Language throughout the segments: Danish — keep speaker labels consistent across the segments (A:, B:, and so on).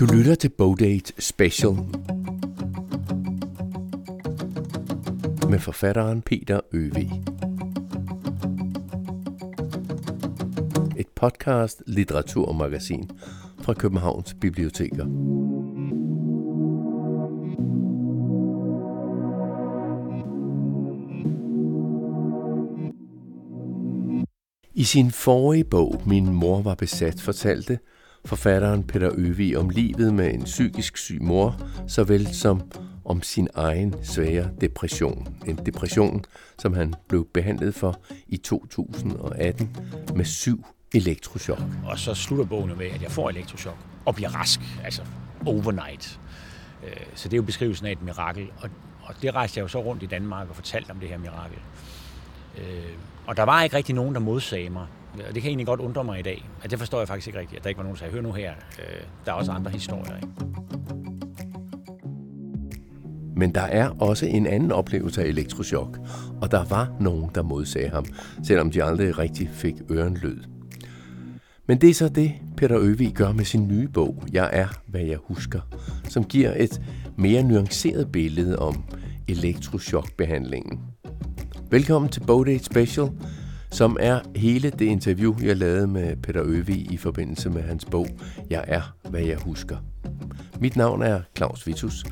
A: Du lytter til Bogdate Special med forfatteren Peter Øv. Et podcast litteraturmagasin fra Københavns Biblioteker. I sin forrige bog, Min mor var besat, fortalte forfatteren Peter Øvig om livet med en psykisk syg mor, såvel som om sin egen svære depression. En depression, som han blev behandlet for i 2018 med syv elektrochok.
B: Og så slutter bogen med, at jeg får elektrochok og bliver rask, altså overnight. Øh, så det er jo beskrivelsen af et mirakel, og, og det rejste jeg jo så rundt i Danmark og fortalte om det her mirakel. Øh, og der var ikke rigtig nogen, der modsagde mig. Og det kan egentlig godt undre mig i dag. At det forstår jeg faktisk ikke rigtigt, at der ikke var nogen, der sagde, hør nu her, øh, der er også andre historier. Ikke?
A: Men der er også en anden oplevelse af elektrochok, og der var nogen, der modsagde ham, selvom de aldrig rigtig fik ørenlød. Men det er så det, Peter Øvig gør med sin nye bog, Jeg er, hvad jeg husker, som giver et mere nuanceret billede om elektrochokbehandlingen. Velkommen til Bogdate Special, som er hele det interview, jeg lavede med Peter Øvig i forbindelse med hans bog Jeg er, hvad jeg husker. Mit navn er Claus Vitus,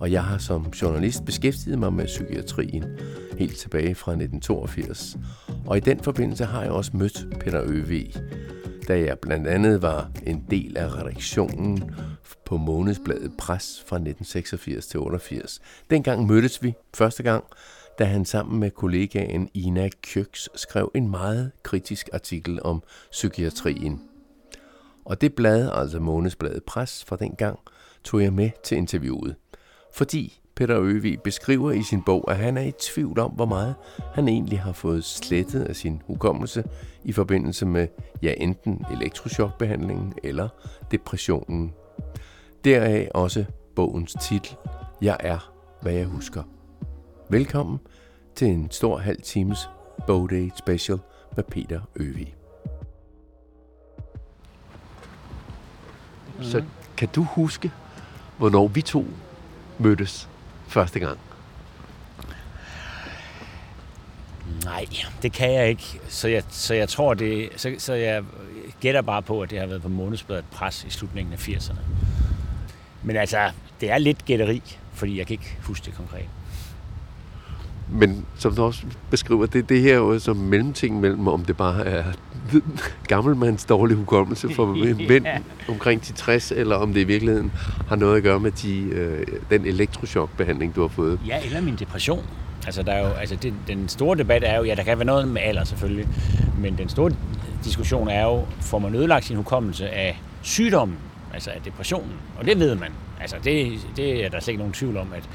A: og jeg har som journalist beskæftiget mig med psykiatrien helt tilbage fra 1982. Og i den forbindelse har jeg også mødt Peter Øvig, da jeg blandt andet var en del af redaktionen på månedsbladet Pres fra 1986 til 88. Dengang mødtes vi første gang, da han sammen med kollegaen Ina Kjøks skrev en meget kritisk artikel om psykiatrien. Og det blad, altså månedsbladet Pres fra den gang, tog jeg med til interviewet. Fordi Peter Øvig beskriver i sin bog, at han er i tvivl om, hvor meget han egentlig har fået slettet af sin hukommelse i forbindelse med ja, enten elektrochokbehandlingen eller depressionen. Deraf også bogens titel, Jeg er, hvad jeg husker. Velkommen til en stor halv times Bowday Special med Peter Øvig. Så kan du huske, hvornår vi to mødtes første gang?
B: Nej, det kan jeg ikke. Så jeg, så jeg tror det, så, så jeg gætter bare på, at det har været på månedsbladet pres i slutningen af 80'erne. Men altså, det er lidt gætteri, fordi jeg kan ikke huske det konkret.
A: Men som du også beskriver, det, det her er jo som mellemting mellem, om det bare er gammelmands dårlig hukommelse for mænd yeah. omkring de 60, eller om det i virkeligheden har noget at gøre med de, øh, den elektrochokbehandling, du har fået.
B: Ja, eller min depression. Altså, der er jo, altså det, den store debat er jo, ja, der kan være noget med alder selvfølgelig, men den store diskussion er jo, får man ødelagt sin hukommelse af sygdommen, altså af depressionen, og det ved man. Altså, det, det er der slet ikke nogen tvivl om, at,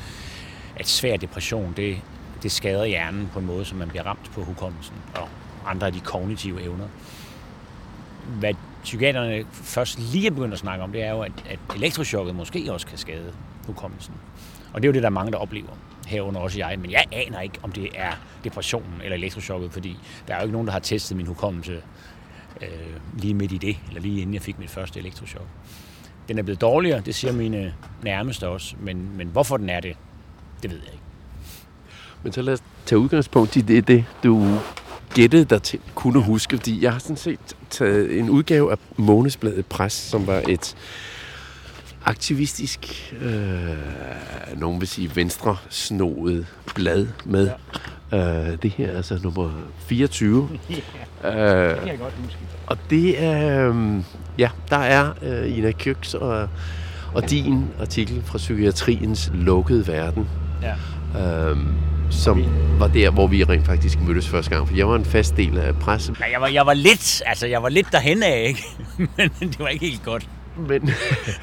B: at svær depression, det, det skader hjernen på en måde, så man bliver ramt på hukommelsen og andre af de kognitive evner. Hvad psykiaterne først lige er begyndt at snakke om, det er jo, at, at elektrochokket måske også kan skade hukommelsen. Og det er jo det, der er mange, der oplever. Herunder også jeg. Men jeg aner ikke, om det er depressionen eller elektrochokket, fordi der er jo ikke nogen, der har testet min hukommelse øh, lige midt i det, eller lige inden jeg fik mit første elektrochok. Den er blevet dårligere, det siger mine nærmeste også, men, men hvorfor den er det, det ved jeg ikke.
A: Men så lad os tage udgangspunkt i det, det du gættede dig til kunne huske, fordi jeg har sådan set taget en udgave af Månesbladet Pres, som var et aktivistisk, øh, nogen vil sige venstre snoet blad med. Ja. Øh, det her er altså nummer 24.
B: Ja, øh, det kan jeg godt huske.
A: Og det er, øh, ja, der er øh, Ina Kjøks og, og din artikel fra psykiatriens lukkede verden. Ja. Øh, som var der, hvor vi rent faktisk mødtes første gang. For jeg var en fast del af pressen.
B: Ja, jeg var, jeg var lidt, altså jeg var lidt derhen af, ikke? men det var ikke helt godt.
A: Men,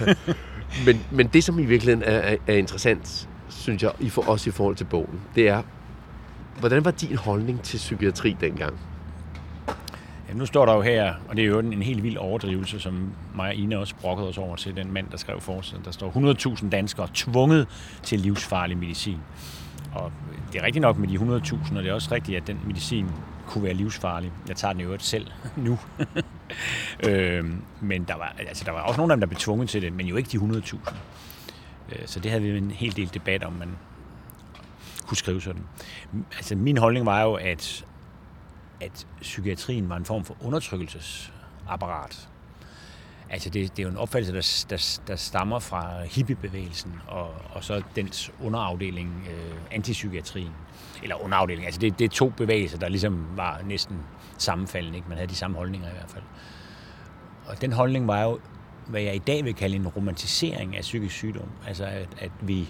A: men, men det, som i virkeligheden er, er, er interessant, synes jeg, i for, også i forhold til bogen, det er, hvordan var din holdning til psykiatri dengang?
B: Ja, nu står der jo her, og det er jo en, en helt vild overdrivelse, som mig og Ina også brokkede os over til den mand, der skrev forsiden. Der står 100.000 danskere tvunget til livsfarlig medicin. Og det er rigtigt nok med de 100.000, og det er også rigtigt, at den medicin kunne være livsfarlig. Jeg tager den i øvrigt selv nu. øh, men der var, altså, der var også nogle af dem, der blev tvunget til det, men jo ikke de 100.000. Øh, så det havde vi en hel del debat om, man kunne skrive sådan. Altså min holdning var jo, at, at psykiatrien var en form for undertrykkelsesapparat. Altså det, det er jo en opfattelse, der, der, der stammer fra hippiebevægelsen og, og så dens underafdeling, øh, antipsykiatrien. Eller underafdeling, altså det, det er to bevægelser, der ligesom var næsten sammenfaldende. Ikke? Man havde de samme holdninger i hvert fald. Og den holdning var jo, hvad jeg i dag vil kalde en romantisering af psykisk sygdom. Altså at, at vi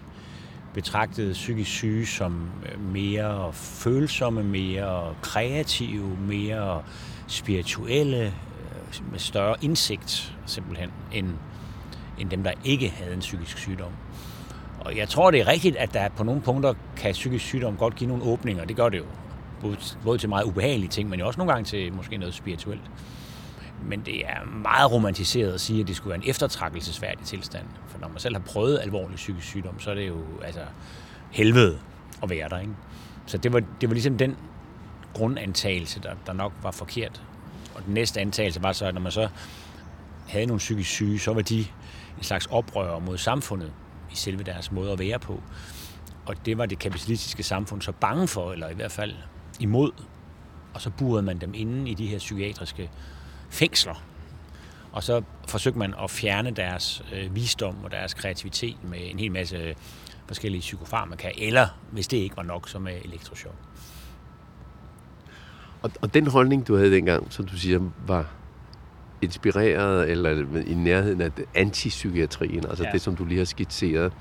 B: betragtede psykisk syge som øh, mere følsomme, mere kreative, mere spirituelle, Øh, med større indsigt simpelthen, end, end dem, der ikke havde en psykisk sygdom. Og jeg tror, det er rigtigt, at der på nogle punkter kan psykisk sygdom godt give nogle åbninger. Det gør det jo. Både, både til meget ubehagelige ting, men jo også nogle gange til måske noget spirituelt. Men det er meget romantiseret at sige, at det skulle være en eftertrakkelsesværdig tilstand. For når man selv har prøvet alvorlig psykisk sygdom, så er det jo altså helvede at være der. Ikke? Så det var, det var ligesom den grundantagelse, der, der nok var forkert. Og den næste antagelse var så, at når man så havde nogle psykisk syge, så var de en slags oprører mod samfundet i selve deres måde at være på. Og det var det kapitalistiske samfund så bange for, eller i hvert fald imod. Og så burede man dem inde i de her psykiatriske fængsler. Og så forsøgte man at fjerne deres øh, visdom og deres kreativitet med en hel masse forskellige psykofarmaka, eller hvis det ikke var nok, så med elektrochok.
A: Og, og den holdning, du havde dengang, som du siger, var inspireret eller i nærheden af antipsykiatrien, altså ja. det, som du lige har skitseret.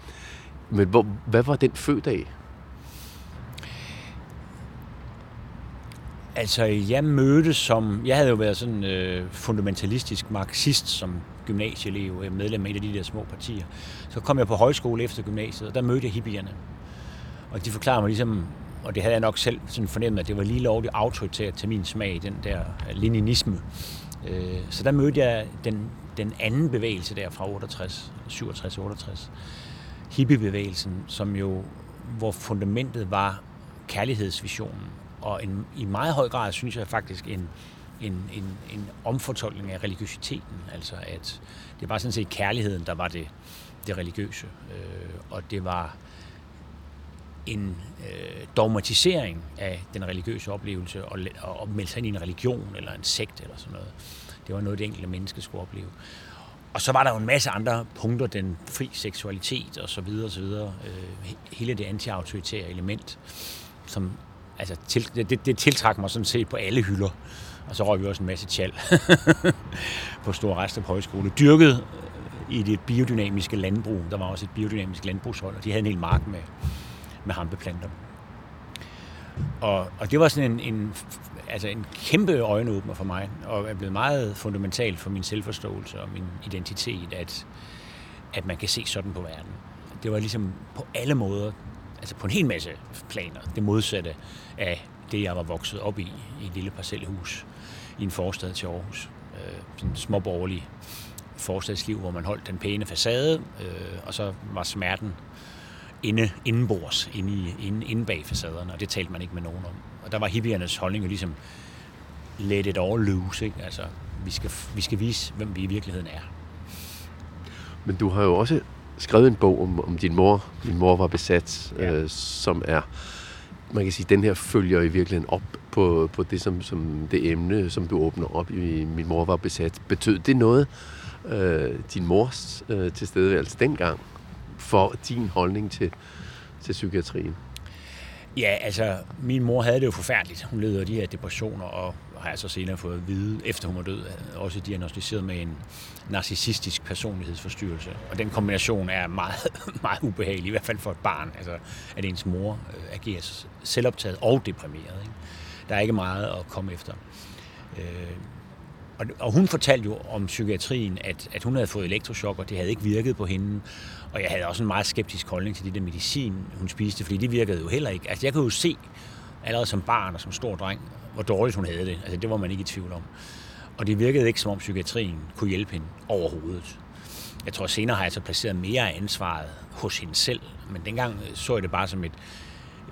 A: Men hvor, hvad var den født af?
B: Altså, jeg mødte som... Jeg havde jo været sådan øh, fundamentalistisk marxist som gymnasieelev, medlem af et af de der små partier. Så kom jeg på højskole efter gymnasiet, og der mødte jeg hippierne. Og de forklarede mig ligesom, og det havde jeg nok selv sådan fornemmet, at det var lige lovligt autoritært til min smag, den der leninisme. Øh, så der mødte jeg den, den anden bevægelse der fra 68, 67-68. Hippiebevægelsen, som jo, hvor fundamentet var kærlighedsvisionen. Og en, i meget høj grad synes jeg faktisk en, en, en, en omfortolkning af religiøsiteten. Altså at det var sådan set kærligheden, der var det, det religiøse. Øh, og det var en øh, dogmatisering af den religiøse oplevelse og, og melde sig ind i en religion eller en sekt eller sådan noget. Det var noget, det enkelte menneske skulle opleve. Og så var der jo en masse andre punkter, den fri seksualitet og så videre og så videre. Øh, hele det anti-autoritære element, som altså, til, det, det tiltrak mig sådan set på alle hylder. Og så røg vi også en masse tjal på Store Rester på højskole. Dyrket øh, i det biodynamiske landbrug. Der var også et biodynamisk landbrugshold, og de havde en hel mark med med hampeplanter. Og, og det var sådan en, en, altså en kæmpe øjenåbner for mig, og er blevet meget fundamental for min selvforståelse og min identitet, at, at man kan se sådan på verden. Det var ligesom på alle måder, altså på en hel masse planer, det modsatte af det, jeg var vokset op i, i et lille parcelhus i en forstad til Aarhus. Øh, sådan en småborgerlig forstadsliv, hvor man holdt den pæne facade, øh, og så var smerten inde, indenbords, inde, i, inde, inde bag facaderne, og det talte man ikke med nogen om. Og der var hippiernes holdning jo ligesom, let it all loose, ikke? Altså, vi skal, vi skal vise, hvem vi i virkeligheden er.
A: Men du har jo også skrevet en bog om, om din mor. Min mor var besat, ja. øh, som er, man kan sige, den her følger i virkeligheden op på, på det, som, som det emne, som du åbner op i Min mor var besat. Betød det noget, øh, din mors øh, tilstedeværelse dengang, for din holdning til, til psykiatrien?
B: Ja, altså, min mor havde det jo forfærdeligt. Hun led af de her depressioner, og har altså senere fået at vide, efter hun var død, også diagnostiseret med en narcissistisk personlighedsforstyrrelse. Og den kombination er meget, meget ubehagelig, i hvert fald for et barn, altså, at ens mor øh, agerer selvoptaget og deprimeret. Ikke? Der er ikke meget at komme efter. Øh, og, og hun fortalte jo om psykiatrien, at, at hun havde fået elektroshock, og det havde ikke virket på hende. Og jeg havde også en meget skeptisk holdning til det der medicin, hun spiste, fordi det virkede jo heller ikke. Altså jeg kunne jo se, allerede som barn og som stor dreng, hvor dårligt hun havde det. Altså det var man ikke i tvivl om. Og det virkede ikke, som om psykiatrien kunne hjælpe hende overhovedet. Jeg tror, senere har jeg så placeret mere af ansvaret hos hende selv, men dengang øh, så jeg det bare som et,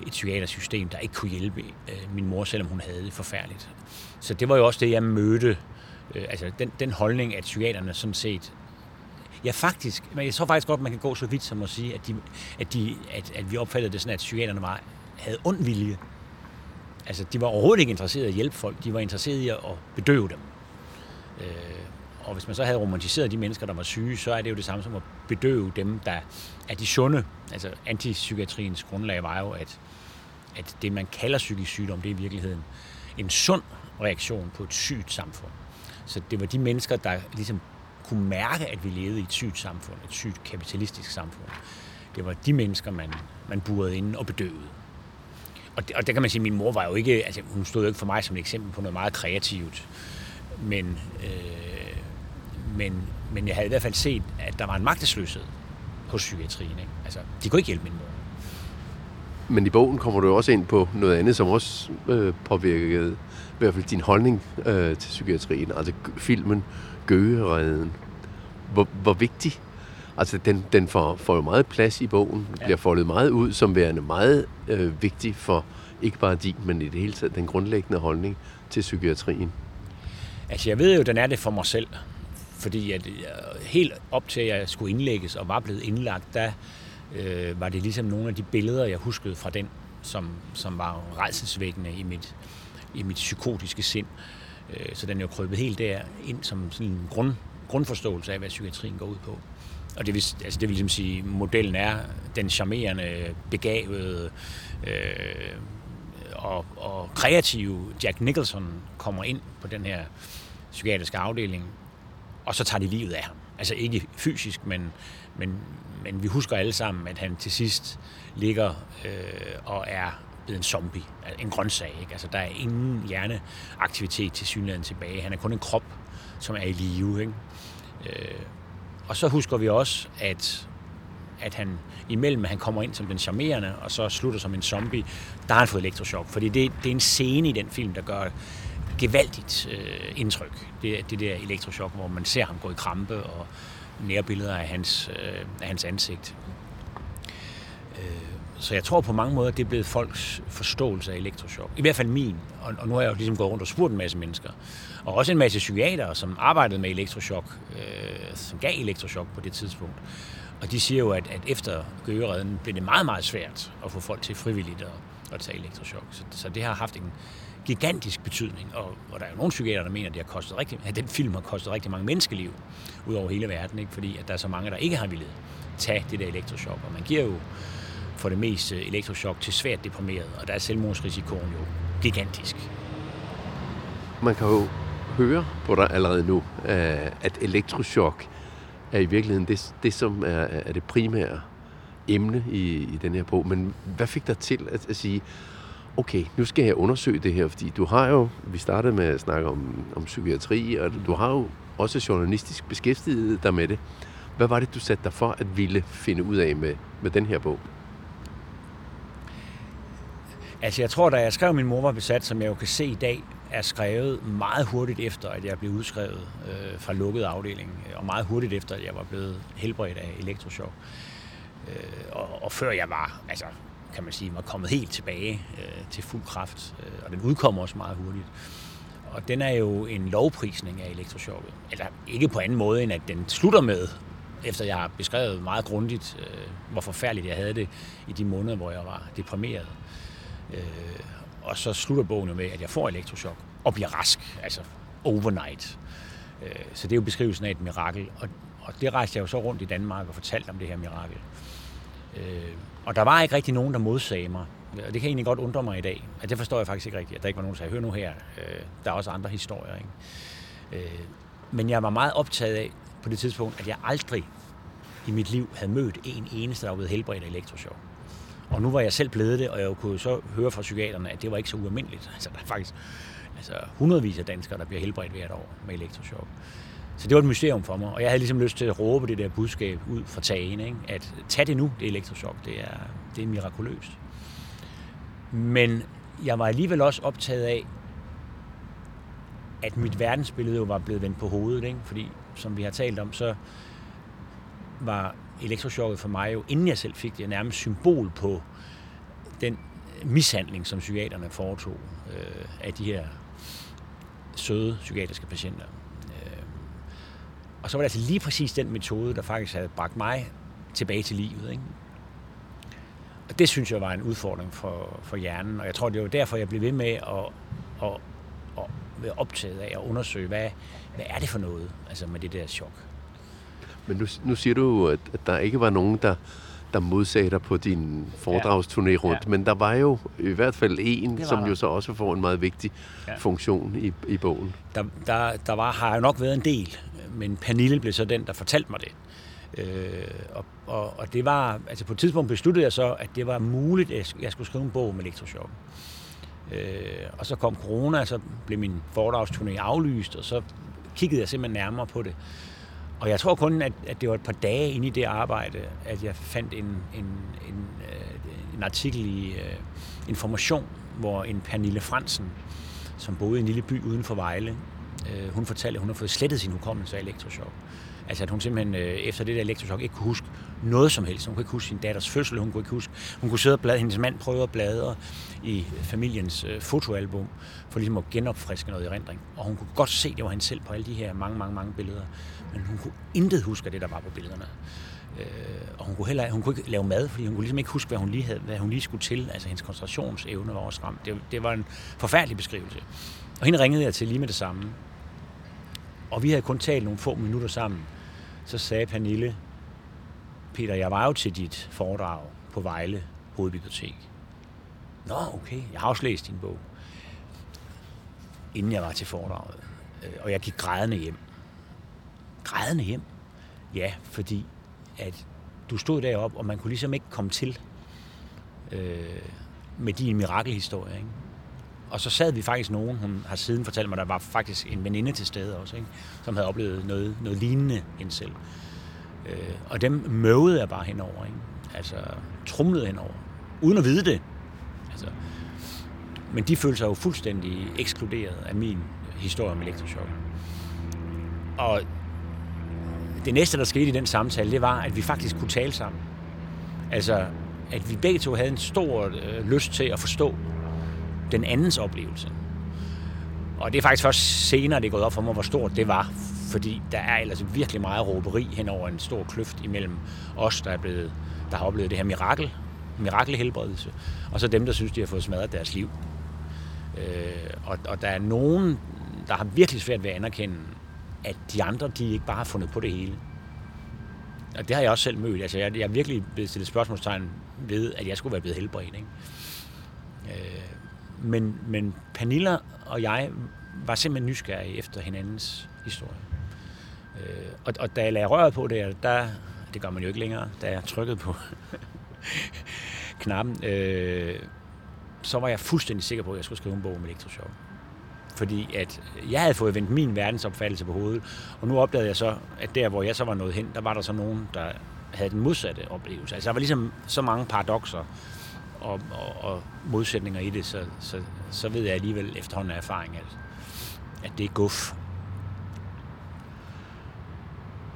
B: et psykiatrisk system, der ikke kunne hjælpe øh, min mor, selvom hun havde det forfærdeligt. Så det var jo også det, jeg mødte Øh, altså den, den holdning, at psykiaterne sådan set Ja, faktisk. Men jeg tror faktisk godt, man kan gå så vidt som at sige, at, de, at, de, at, at vi opfattede det sådan, at psykiaterne var, havde ond vilje. Altså, de var overhovedet ikke interesserede i at hjælpe folk. De var interesserede i at bedøve dem. Øh, og hvis man så havde romantiseret de mennesker, der var syge, så er det jo det samme som at bedøve dem, der er de sunde. Altså, antipsykiatriens grundlag var jo, at, at det, man kalder psykisk sygdom, det er i virkeligheden en sund reaktion på et sygt samfund. Så det var de mennesker, der ligesom kunne mærke, at vi levede i et sygt samfund, et sygt kapitalistisk samfund. Det var de mennesker, man, man burede inde og bedøvede. Og, det, og der kan man sige, at min mor var jo ikke, altså hun stod jo ikke for mig som et eksempel på noget meget kreativt, men, øh, men, men jeg havde i hvert fald set, at der var en magtesløshed hos psykiatrien. Ikke? Altså, de kunne ikke hjælpe min mor.
A: Men i bogen kommer du også ind på noget andet, som også øh, påvirkede i hvert fald din holdning øh, til psykiatrien, altså filmen Gøgereden. Hvor, hvor vigtig? Altså, den, den får, får jo meget plads i bogen, ja. bliver foldet meget ud som værende meget øh, vigtig for ikke bare din, men i det hele taget den grundlæggende holdning til psykiatrien.
B: Altså, jeg ved jo, den er det for mig selv. Fordi at, helt op til, at jeg skulle indlægges og var blevet indlagt, der øh, var det ligesom nogle af de billeder, jeg huskede fra den, som, som var redselsvækkende i mit, i mit psykotiske sind. Øh, så den er jo krøbet helt der ind som sådan en grund, grundforståelse af, hvad psykiatrien går ud på. Og det vil, altså det vil ligesom sige, at modellen er den charmerende, begavede øh, og, og kreative Jack Nicholson kommer ind på den her psykiatriske afdeling, og så tager de livet af ham. Altså ikke fysisk, men, men, men vi husker alle sammen, at han til sidst ligger øh, og er blevet en zombie, en grøntsag. Ikke? Altså, der er ingen hjerneaktivitet til synligheden tilbage. Han er kun en krop, som er i live. Ikke? Øh, og så husker vi også, at, at han imellem, at han kommer ind som den charmerende, og så slutter som en zombie, der har han fået elektroshock. Fordi det, det er en scene i den film, der gør gevaldigt øh, indtryk. Det, det der elektroshock, hvor man ser ham gå i krampe, og nærbilleder af hans, øh, af hans ansigt. Øh, så jeg tror på mange måder, det er blevet folks forståelse af elektroshock. I hvert fald min. Og, og nu har jeg jo ligesom gået rundt og spurgt en masse mennesker. Og også en masse psykiater, som arbejdede med elektroshock, øh, som gav elektroshock på det tidspunkt. Og de siger jo, at, at efter gøgeredden blev det meget, meget svært at få folk til frivilligt at, at tage elektroshock. Så, så det har haft en gigantisk betydning. Og, og der er jo nogle psykiater, der mener, at, det har kostet rigtig, at den film har kostet rigtig mange menneskeliv ud over hele verden. Ikke? Fordi at der er så mange, der ikke har ville tage det der elektroshock. Og man giver jo for det meste elektroshock til svært deprimeret, og der er selvmordsrisikoen jo gigantisk.
A: Man kan jo høre på dig allerede nu, øh, at elektroshock er i virkeligheden det, det som er, er det primære emne i, i den her bog. Men hvad fik dig til at, at sige, okay, nu skal jeg undersøge det her, fordi du har jo, vi startede med at snakke om, om psykiatri, og du har jo også journalistisk beskæftiget dig med det. Hvad var det, du satte dig for at ville finde ud af med, med den her bog?
B: Altså, jeg tror, da jeg skrev Min mor var besat, som jeg jo kan se i dag, er skrevet meget hurtigt efter, at jeg blev udskrevet øh, fra lukket afdeling, øh, og meget hurtigt efter, at jeg var blevet helbredt af elektroshock. Øh, og, og før jeg var, altså, kan man sige, var kommet helt tilbage øh, til fuld kraft, øh, og den udkommer også meget hurtigt. Og den er jo en lovprisning af elektroshocket. Eller ikke på anden måde, end at den slutter med, efter jeg har beskrevet meget grundigt, øh, hvor forfærdeligt jeg havde det i de måneder, hvor jeg var deprimeret. Øh, og så slutter bogen jo med, at jeg får elektroshock og bliver rask, altså overnight. Øh, så det er jo beskrivelsen af et mirakel, og, og det rejste jeg jo så rundt i Danmark og fortalte om det her mirakel. Øh, og der var ikke rigtig nogen, der modsagde mig. Og det kan egentlig godt undre mig i dag. At det forstår jeg faktisk ikke rigtigt, at der ikke var nogen, der sagde, hør nu her, øh, der er også andre historier. Ikke? Øh, men jeg var meget optaget af på det tidspunkt, at jeg aldrig i mit liv havde mødt en eneste, der var blevet helbredt af elektroshock. Og nu var jeg selv blevet det, og jeg kunne så høre fra psykiaterne, at det var ikke så ualmindeligt. Altså, der er faktisk altså, hundredvis af danskere, der bliver helbredt hvert år med elektroshock. Så det var et mysterium for mig, og jeg havde ligesom lyst til at råbe det der budskab ud fra tagen, ikke? at tag det nu, det elektroshock, det er, det er mirakuløst. Men jeg var alligevel også optaget af, at mit verdensbillede jo var blevet vendt på hovedet, ikke? fordi som vi har talt om, så var elektrochokket for mig jo, inden jeg selv fik det, nærmest symbol på den mishandling, som psykiaterne foretog øh, af de her søde psykiatriske patienter og så var det altså lige præcis den metode, der faktisk havde bragt mig tilbage til livet. Ikke? Og det synes jeg var en udfordring for, for hjernen, og jeg tror, det var derfor, jeg blev ved med at, at, at være optaget af at undersøge, hvad, hvad er det for noget altså med det der chok.
A: Men nu, nu siger du jo, at, at der ikke var nogen, der, der modsagde dig på din foredragsturné rundt, ja. men der var jo i hvert fald en, som jo så også får en meget vigtig ja. funktion i, i bogen.
B: Der, der, der var, har jo nok været en del, men Pernille blev så den, der fortalte mig det. Øh, og, og, og det var, altså på et tidspunkt besluttede jeg så, at det var muligt, at jeg skulle skrive en bog om elektroshock. Øh, og så kom corona, og så blev min foredragsturné aflyst, og så kiggede jeg simpelthen nærmere på det. Og jeg tror kun, at, at det var et par dage inde i det arbejde, at jeg fandt en, en, en, øh, en artikel i uh, Information, hvor en Pernille Fransen, som boede i en lille by uden for Vejle, Øh, hun fortalte, at hun har fået slettet sin hukommelse af elektroshock. Altså at hun simpelthen øh, efter det der elektroshock ikke kunne huske noget som helst. Hun kunne ikke huske sin datters fødsel, hun kunne ikke huske... Hun kunne sidde og bladre, hendes mand prøvede at bladre i familiens øh, fotoalbum, for ligesom at genopfriske noget erindring. Og hun kunne godt se, det var hende selv på alle de her mange, mange, mange billeder. Men hun kunne intet huske af det, der var på billederne. Øh, og hun kunne, heller, hun kunne ikke lave mad, fordi hun kunne ligesom ikke huske, hvad hun lige, havde, hvad hun lige skulle til. Altså hendes koncentrationsevne var også ramt. Det, det var en forfærdelig beskrivelse. Og hende ringede jeg til lige med det samme. Og vi havde kun talt nogle få minutter sammen. Så sagde Pernille, Peter, jeg var jo til dit foredrag på Vejle Hovedbibliotek. Nå, okay, jeg har også læst din bog, inden jeg var til foredraget. Øh, og jeg gik grædende hjem. Grædende hjem? Ja, fordi at du stod deroppe, og man kunne ligesom ikke komme til øh, med din mirakelhistorie. Ikke? Og så sad vi faktisk nogen, hun har siden fortalt mig, der var faktisk en veninde til stede også, ikke? som havde oplevet noget, noget lignende end selv. Øh, og dem møvede jeg bare henover, ikke? altså trumlede henover, uden at vide det. Altså, men de følte sig jo fuldstændig ekskluderet af min historie om elektroshock. Og det næste, der skete i den samtale, det var, at vi faktisk kunne tale sammen. Altså, at vi begge to havde en stor øh, lyst til at forstå den andens oplevelse. Og det er faktisk først senere, det er gået op for mig, hvor stort det var. Fordi der er ellers virkelig meget råberi hen over en stor kløft imellem os, der, er blevet, der har oplevet det her mirakel, mirakelhelbredelse, og så dem, der synes, de har fået smadret deres liv. Øh, og, og der er nogen, der har virkelig svært ved at anerkende, at de andre, de ikke bare har fundet på det hele. Og det har jeg også selv mødt. Altså, jeg, jeg er virkelig blevet stillet spørgsmålstegn ved, at jeg skulle være blevet helbredt. Ikke? Øh, men, men Pernilla og jeg var simpelthen nysgerrige efter hinandens historie. Øh, og, og da jeg lagde røret på det, der, det gør man jo ikke længere, da jeg trykkede på knappen, øh, så var jeg fuldstændig sikker på, at jeg skulle skrive en bog om elektroshow. Fordi at jeg havde fået vendt min verdensopfattelse på hovedet, og nu opdagede jeg så, at der, hvor jeg så var nået hen, der var der så nogen, der havde den modsatte oplevelse. Altså der var ligesom så mange paradoxer, og, og, og modsætninger i det, så, så, så ved jeg alligevel efterhånden af erfaring, at, at det er guf.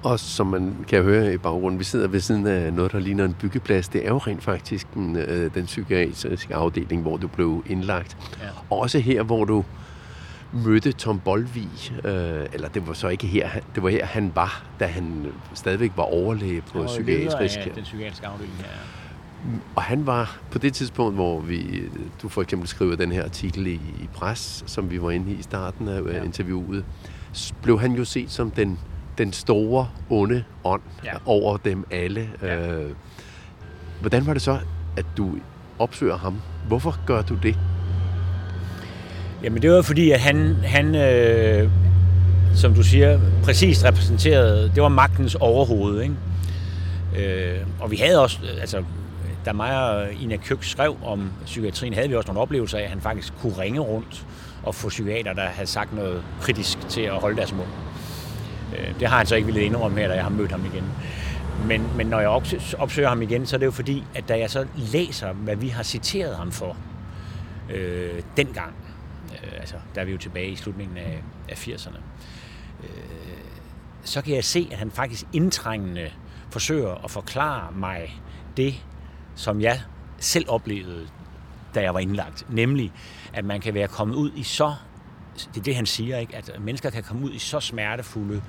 A: Og som man kan høre i baggrunden, vi sidder ved siden af noget, der ligner en byggeplads. Det er jo rent faktisk den, øh, den psykiatriske afdeling, hvor du blev indlagt. Ja. Også her, hvor du mødte Tom Bolvig, øh, eller det var så ikke her, det var her han var, da han stadigvæk var overlæge på psykiatrisk.
B: Ja, den psykiatriske afdeling her. Ja.
A: Og han var på det tidspunkt, hvor vi, du for eksempel skriver den her artikel i, i pres, som vi var inde i i starten af ja. interviewet, blev han jo set som den, den store, onde ånd ja. over dem alle. Ja. Øh, hvordan var det så, at du opsøger ham? Hvorfor gør du det?
B: Jamen det var fordi, at han, han øh, som du siger, præcis repræsenterede, det var magtens overhoved. Ikke? Øh, og vi havde også, altså da mig og Ina Køk skrev om psykiatrien, havde vi også nogle oplevelser af, at han faktisk kunne ringe rundt og få psykiater, der havde sagt noget kritisk til at holde deres mund. Øh, det har han så ikke ville indrømme her, da jeg har mødt ham igen. Men, men når jeg opsøger ham igen, så er det jo fordi, at da jeg så læser, hvad vi har citeret ham for øh, dengang, øh, altså der er vi jo tilbage i slutningen af, af 80'erne, øh, så kan jeg se, at han faktisk indtrængende forsøger at forklare mig det, som jeg selv oplevede, da jeg var indlagt. Nemlig, at man kan være kommet ud i så, det er det han siger, ikke? at mennesker kan komme ud i så smertefulde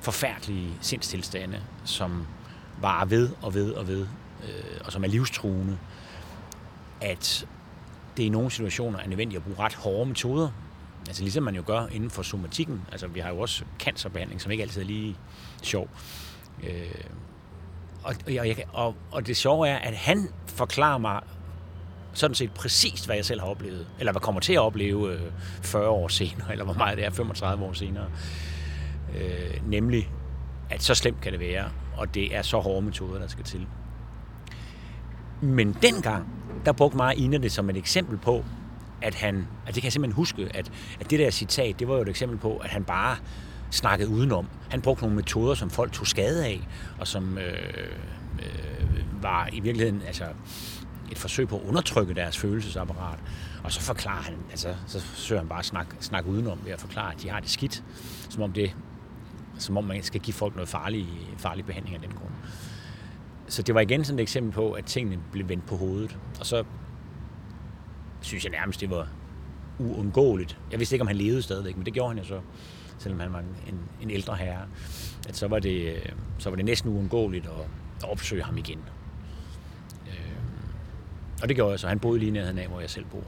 B: forfærdelige sindstilstande, som var ved og ved og ved, øh, og som er livstruende, at det i nogle situationer er nødvendigt at bruge ret hårde metoder. Altså ligesom man jo gør inden for somatikken. Altså vi har jo også cancerbehandling, som ikke altid er lige sjov. Øh, og, og, jeg, og, og det sjove er, at han forklarer mig sådan set præcis, hvad jeg selv har oplevet, eller hvad kommer til at opleve øh, 40 år senere, eller hvor meget det er, 35 år senere. Øh, nemlig, at så slemt kan det være, og det er så hårde metoder, der skal til. Men dengang, der brugte mig Ina det som et eksempel på, at han, at det kan jeg simpelthen huske, at, at det der citat, det var jo et eksempel på, at han bare snakkede udenom. Han brugte nogle metoder, som folk tog skade af, og som øh, øh, var i virkeligheden altså, et forsøg på at undertrykke deres følelsesapparat. Og så forklarer han, altså, så forsøger han bare at snakke, snakke udenom ved at forklare, at de har det skidt, som om, det, som om man skal give folk noget farlig, farlig behandling af den grund. Så det var igen sådan et eksempel på, at tingene blev vendt på hovedet. Og så synes jeg nærmest, det var uundgåeligt. Jeg vidste ikke, om han levede stadigvæk, men det gjorde han jo så, selvom han var en, en ældre herre. At så var det, så var det næsten uundgåeligt at, at opsøge ham igen. Og det gjorde jeg så. Han boede lige nærheden af, hvor jeg selv bor.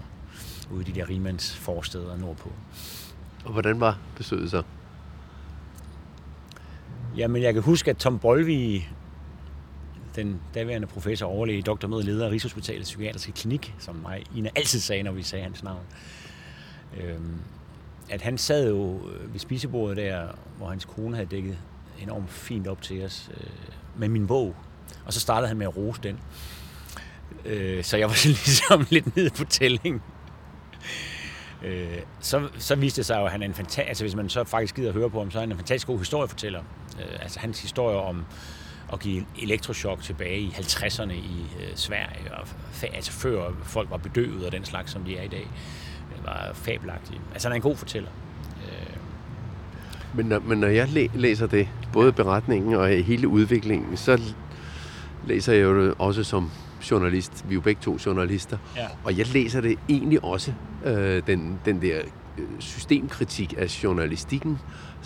B: Ude i de der rimands forsteder nordpå.
A: Og hvordan var besøget så?
B: Jamen, jeg kan huske, at Tom Bolvi, den daværende professor overlæge, doktor med leder af Rigshospitalets psykiatriske klinik, som mig Ina altid sagde, når vi sagde hans navn, øhm, at han sad jo øh, ved spisebordet der, hvor hans kone havde dækket enormt fint op til os øh, med min bog. Og så startede han med at rose den. Øh, så jeg var ligesom lidt nede på tællingen. Øh, så, så viste det sig jo, at han er en fantastisk... Altså hvis man så faktisk gider at høre på ham, så er han en fantastisk god historiefortæller. Øh, altså hans historie om at give elektroshock tilbage i 50'erne i øh, Sverige, og, altså før folk var bedøvet og den slags, som de er i dag, var fabelagtigt. Altså han er en god fortæller. Øh.
A: Men når, men når jeg læ- læser det, både beretningen og hele udviklingen, så læser jeg jo det også som journalist. Vi er jo begge to journalister. Ja. Og jeg læser det egentlig også, øh, den, den der øh, systemkritik af journalistikken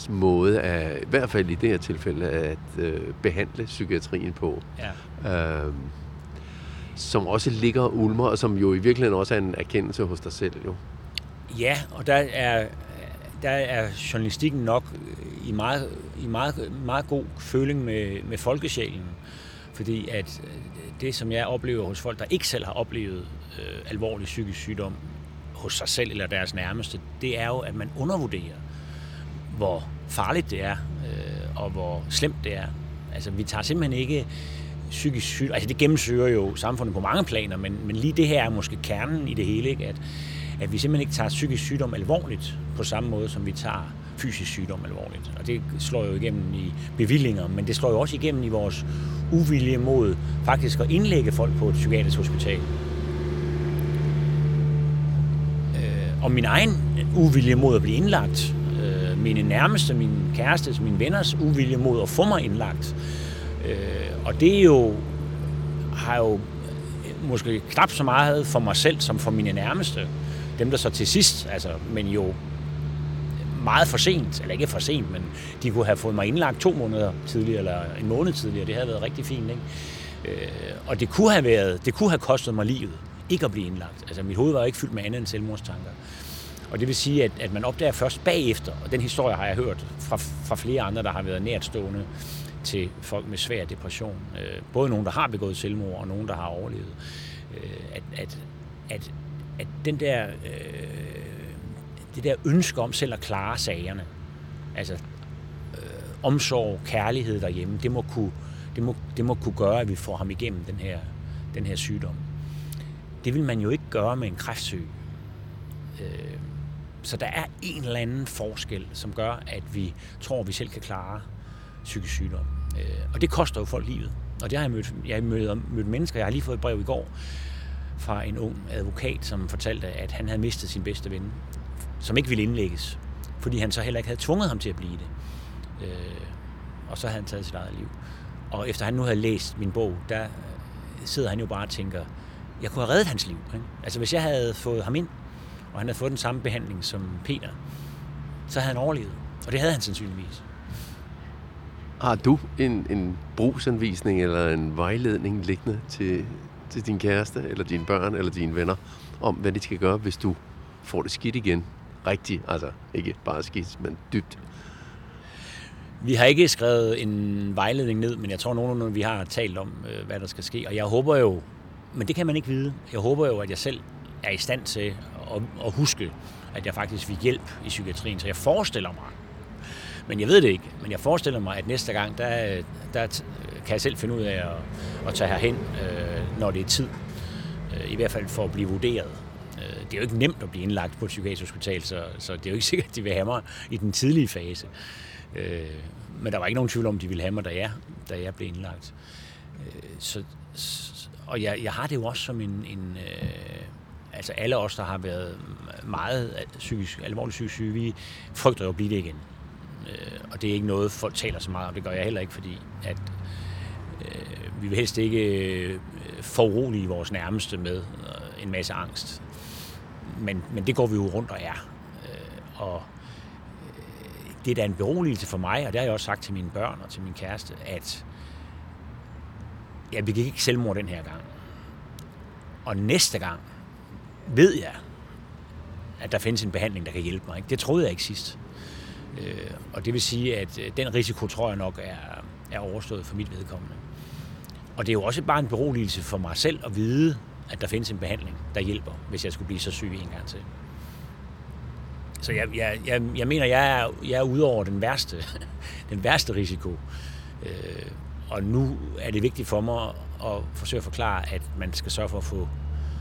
A: måde af, i hvert fald i det her tilfælde, at øh, behandle psykiatrien på. Ja. Øh, som også ligger og ulmer, og som jo i virkeligheden også er en erkendelse hos dig selv. Jo.
B: Ja, og der er, der er journalistikken nok øh, i meget, i meget, meget god føling med, med folkesjælen. Fordi at øh, det, som jeg oplever hos folk, der ikke selv har oplevet øh, alvorlig psykisk sygdom hos sig selv eller deres nærmeste, det er jo, at man undervurderer, hvor farligt det er, øh, og hvor slemt det er. Altså, vi tager simpelthen ikke psykisk sygdom... Altså, det gennemsyrer jo samfundet på mange planer, men, men lige det her er måske kernen i det hele, ikke? At, at vi simpelthen ikke tager psykisk sygdom alvorligt på samme måde, som vi tager fysisk sygdom alvorligt. Og det slår jo igennem i bevillinger, men det slår jo også igennem i vores uvilje mod faktisk at indlægge folk på et psykiatrisk hospital. Øh, og min egen uvilje mod at blive indlagt, øh, mine nærmeste, min kærestes, mine venners uvilje mod at få mig indlagt. Øh, og det er jo, har jo måske knap så meget for mig selv, som for mine nærmeste. Dem, der så til sidst, altså, men jo meget for sent, eller ikke for sent, men de kunne have fået mig indlagt to måneder tidligere, eller en måned tidligere. Det havde været rigtig fint, ikke? Øh, og det kunne have været, det kunne have kostet mig livet, ikke at blive indlagt. Altså mit hoved var ikke fyldt med andet end selvmordstanker. Og det vil sige, at, at man opdager først bagefter, og den historie har jeg hørt fra, fra flere andre, der har været nærtstående til folk med svær depression. Øh, både nogen, der har begået selvmord, og nogen, der har overlevet. Øh, at, at, at, at den der øh, det der ønske om selv at klare sagerne, altså øh, omsorg, kærlighed derhjemme, det må, kunne, det, må, det må kunne gøre, at vi får ham igennem den her, den her sygdom. Det vil man jo ikke gøre med en kræftsyg. Øh, så der er en eller anden forskel, som gør, at vi tror, at vi selv kan klare psykisk sygdom. Øh, og det koster jo folk livet. Og det har jeg mødt. Jeg har mødt, mødt mennesker. Jeg har lige fået et brev i går fra en ung advokat, som fortalte, at han havde mistet sin bedste ven som ikke ville indlægges, fordi han så heller ikke havde tvunget ham til at blive det. Øh, og så havde han taget sit eget liv. Og efter han nu havde læst min bog, der sidder han jo bare og tænker, jeg kunne have reddet hans liv. Ikke? Altså hvis jeg havde fået ham ind, og han havde fået den samme behandling som Peter, så havde han overlevet. Og det havde han sandsynligvis.
A: Har du en, en brugsanvisning eller en vejledning liggende til, til din kæreste, eller dine børn, eller dine venner, om hvad de skal gøre, hvis du får det skidt igen? Rigtigt, altså ikke bare skidt, men dybt.
B: Vi har ikke skrevet en vejledning ned, men jeg tror nogenlunde, vi har talt om, øh, hvad der skal ske. Og jeg håber jo, men det kan man ikke vide, jeg håber jo, at jeg selv er i stand til at, at huske, at jeg faktisk fik hjælp i psykiatrien. Så jeg forestiller mig, men jeg ved det ikke, men jeg forestiller mig, at næste gang, der, der kan jeg selv finde ud af at, at tage herhen, øh, når det er tid. Øh, I hvert fald for at blive vurderet. Øh, det er jo ikke nemt at blive indlagt på et psykiatrisk hospital, så, så det er jo ikke sikkert, at de vil have mig i den tidlige fase. Øh, men der var ikke nogen tvivl om, at de ville have mig, da jeg, da jeg blev indlagt. Øh, så, og jeg, jeg har det jo også som en... en øh, altså alle os, der har været meget psykisk, alvorligt psykisk syge, vi frygter jo at blive det igen. Øh, og det er ikke noget, folk taler så meget om. Det gør jeg heller ikke, fordi at, øh, vi vil helst ikke øh, forurolige vores nærmeste med øh, en masse angst. Men, men det går vi jo rundt og er. Øh, og øh, det er da en beroligelse for mig, og det har jeg også sagt til mine børn og til min kæreste, at ja, vi ikke selvmord den her gang. Og næste gang ved jeg, at der findes en behandling, der kan hjælpe mig. Ikke? Det troede jeg ikke sidst. Øh, og det vil sige, at øh, den risiko tror jeg nok er, er overstået for mit vedkommende. Og det er jo også bare en beroligelse for mig selv at vide, at der findes en behandling, der hjælper, hvis jeg skulle blive så syg en gang til. Så jeg, jeg, jeg, jeg mener, jeg er, jeg er ude over den værste, den værste risiko. Øh, og nu er det vigtigt for mig at forsøge at forklare, at man skal sørge for at få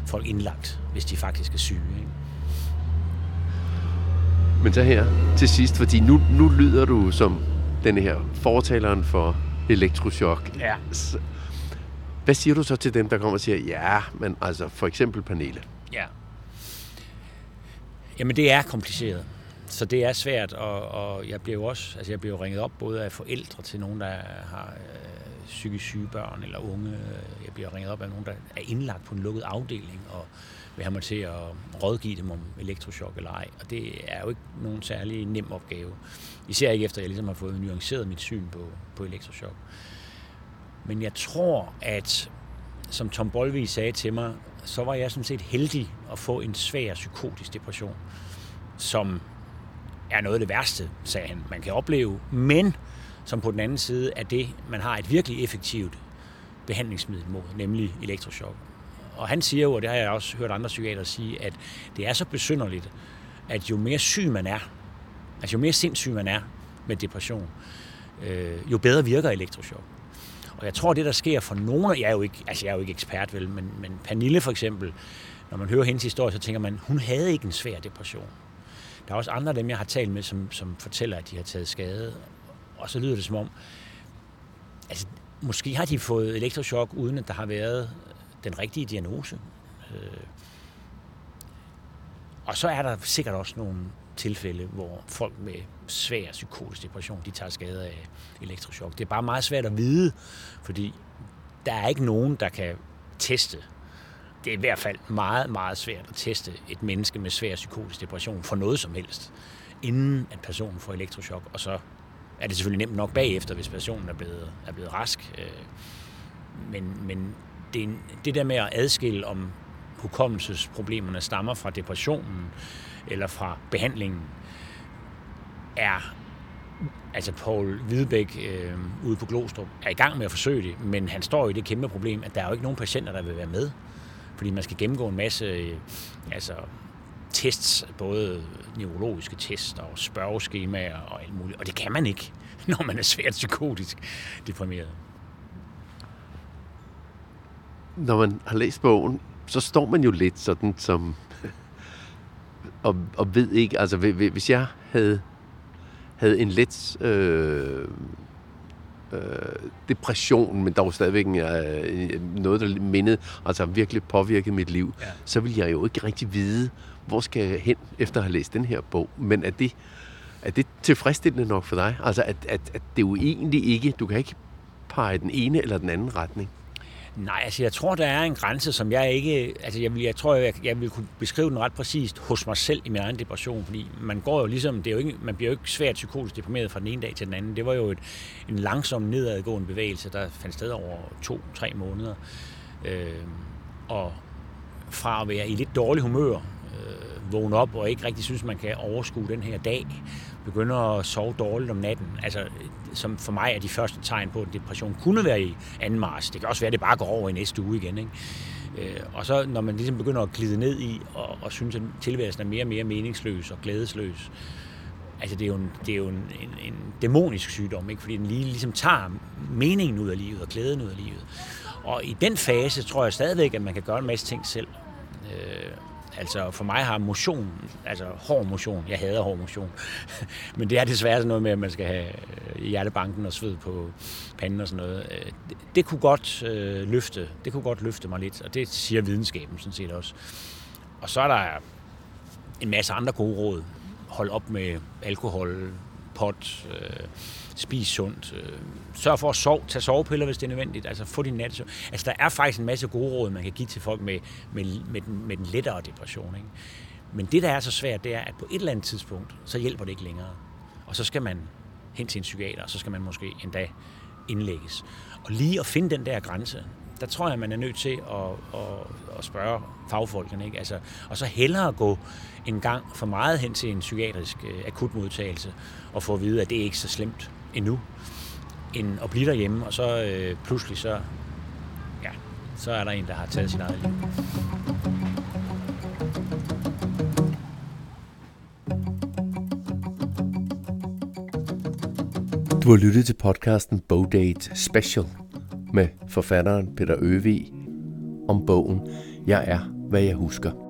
B: folk indlagt, hvis de faktisk er syge. Ikke?
A: Men så her til sidst, fordi nu, nu lyder du som den her fortaleren for elektrochok.
B: Ja.
A: Hvad siger du så til dem, der kommer og siger, ja, men altså for eksempel Pernille?
B: Ja. Jamen det er kompliceret. Så det er svært, og, og jeg bliver jo også, altså jeg bliver jo ringet op både af forældre til nogen, der har øh, psykisk syge børn eller unge. Jeg bliver ringet op af nogen, der er indlagt på en lukket afdeling, og vil have mig til at rådgive dem om elektrochok eller ej. Og det er jo ikke nogen særlig nem opgave. Især ikke efter, at jeg ligesom har fået nuanceret mit syn på, på elektrochok. Men jeg tror, at som Tom Bolvi sagde til mig, så var jeg sådan set heldig at få en svær psykotisk depression, som er noget af det værste, sagde han, man kan opleve, men som på den anden side er det, man har et virkelig effektivt behandlingsmiddel mod, nemlig elektrochok. Og han siger jo, og det har jeg også hørt andre psykiater sige, at det er så besynderligt, at jo mere syg man er, altså jo mere sindssyg man er med depression, øh, jo bedre virker elektroshock. Og jeg tror, det der sker for nogle, jeg er jo ikke, altså jeg er jo ikke ekspert vel, men, men Pernille for eksempel, når man hører hendes historie, så tænker man, hun havde ikke en svær depression. Der er også andre af dem, jeg har talt med, som, som fortæller, at de har taget skade. Og så lyder det som om, altså måske har de fået elektroshock, uden at der har været den rigtige diagnose. Øh, og så er der sikkert også nogle tilfælde, hvor folk med svær psykotisk depression, de tager skade af elektrochok. Det er bare meget svært at vide, fordi der er ikke nogen, der kan teste. Det er i hvert fald meget, meget svært at teste et menneske med svær psykotisk depression for noget som helst, inden at personen får elektrochok, og så er det selvfølgelig nemt nok bagefter, hvis personen er blevet, er blevet rask. Øh. Men, men det, det der med at adskille, om hukommelsesproblemerne stammer fra depressionen eller fra behandlingen, er altså Paul Hvidebæk øh, ude på Glostrup er i gang med at forsøge det, men han står i det kæmpe problem, at der er jo ikke nogen patienter, der vil være med. Fordi man skal gennemgå en masse øh, altså, tests, både neurologiske tests og spørgeskemaer og alt muligt. Og det kan man ikke, når man er svært psykotisk deprimeret
A: når man har læst bogen, så står man jo lidt sådan som... og, og ved ikke, altså hvis jeg havde, havde en let øh, øh, depression, men dog stadigvæk øh, noget, der mindede, altså virkelig påvirket mit liv, ja. så vil jeg jo ikke rigtig vide, hvor skal jeg hen efter at have læst den her bog. Men er det, er det tilfredsstillende nok for dig? Altså, at, at, at det jo egentlig ikke, du kan ikke pege den ene eller den anden retning.
B: Nej, altså jeg tror, der er en grænse, som jeg ikke... Altså jeg, vil, jeg tror, jeg, jeg vil kunne beskrive den ret præcist hos mig selv i min egen depression, fordi man går jo ligesom... Det er jo ikke, man bliver jo ikke svært psykotisk deprimeret fra den ene dag til den anden. Det var jo et, en langsom nedadgående bevægelse, der fandt sted over to-tre måneder. Øh, og fra at være i lidt dårlig humør, øh, vågne op og ikke rigtig synes, man kan overskue den her dag, begynder at sove dårligt om natten. Altså, som for mig er de første tegn på, at depression kunne være i anden marts. Det kan også være, at det bare går over i næste uge igen. Ikke? Øh, og så når man ligesom begynder at glide ned i, og, og synes, at tilværelsen er mere og mere meningsløs og glædesløs, altså det er jo en, det er jo en, en, en dæmonisk sygdom, ikke? fordi den lige ligesom tager meningen ud af livet og glæden ud af livet. Og i den fase tror jeg stadigvæk, at man kan gøre en masse ting selv. Øh, Altså for mig har motion, altså hård motion, jeg hader hård motion, men det er desværre sådan noget med, at man skal have øh, hjertebanken og sved på panden og sådan noget. Øh, det, det kunne godt øh, løfte, det kunne godt løfte mig lidt, og det siger videnskaben sådan set også. Og så er der en masse andre gode råd. Hold op med alkohol, pot, øh, spis sundt, øh, sørg for at sove, tag sovepiller, hvis det er nødvendigt, altså få din nattesøvn. Altså der er faktisk en masse gode råd, man kan give til folk med, med, med, den, med den lettere depression. Ikke? Men det, der er så svært, det er, at på et eller andet tidspunkt, så hjælper det ikke længere. Og så skal man hen til en psykiater, og så skal man måske endda indlægges. Og lige at finde den der grænse, der tror jeg, man er nødt til at, at, at spørge fagfolkene. Ikke? Altså, og så hellere gå en gang for meget hen til en psykiatrisk øh, akutmodtagelse og få at vide, at det er ikke så slemt endnu, end at blive derhjemme, og så øh, pludselig så, ja, så er der en, der har taget sin eget liv.
A: Du har lyttet til podcasten Bowdate Special med forfatteren Peter Øvig om bogen Jeg er, hvad jeg husker.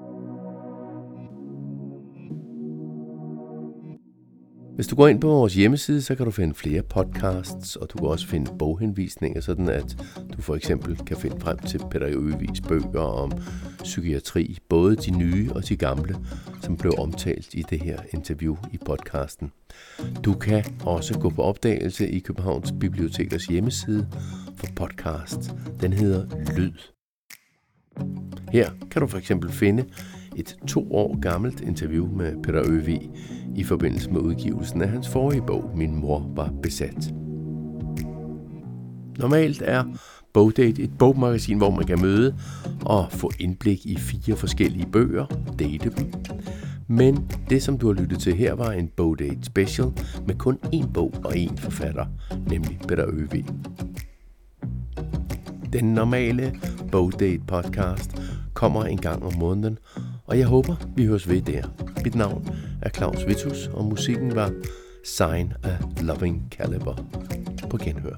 A: Hvis du går ind på vores hjemmeside, så kan du finde flere podcasts, og du kan også finde boghenvisninger, sådan at du for eksempel kan finde frem til Peter Øvigs bøger om psykiatri, både de nye og de gamle, som blev omtalt i det her interview i podcasten. Du kan også gå på opdagelse i Københavns Bibliotekers hjemmeside for podcast. Den hedder Lyd. Her kan du for eksempel finde et to år gammelt interview med Peter Øvig i forbindelse med udgivelsen af hans forrige bog, Min mor var besat. Normalt er Bogdate et bogmagasin, hvor man kan møde og få indblik i fire forskellige bøger, date dem. Men det, som du har lyttet til her, var en Bogdate special med kun én bog og én forfatter, nemlig Peter Øvig. Den normale Bogdate podcast kommer en gang om måneden, og jeg håber, vi høres ved der. Mit navn er Claus Vitus, og musikken var Sign a Loving Caliber. På genhør.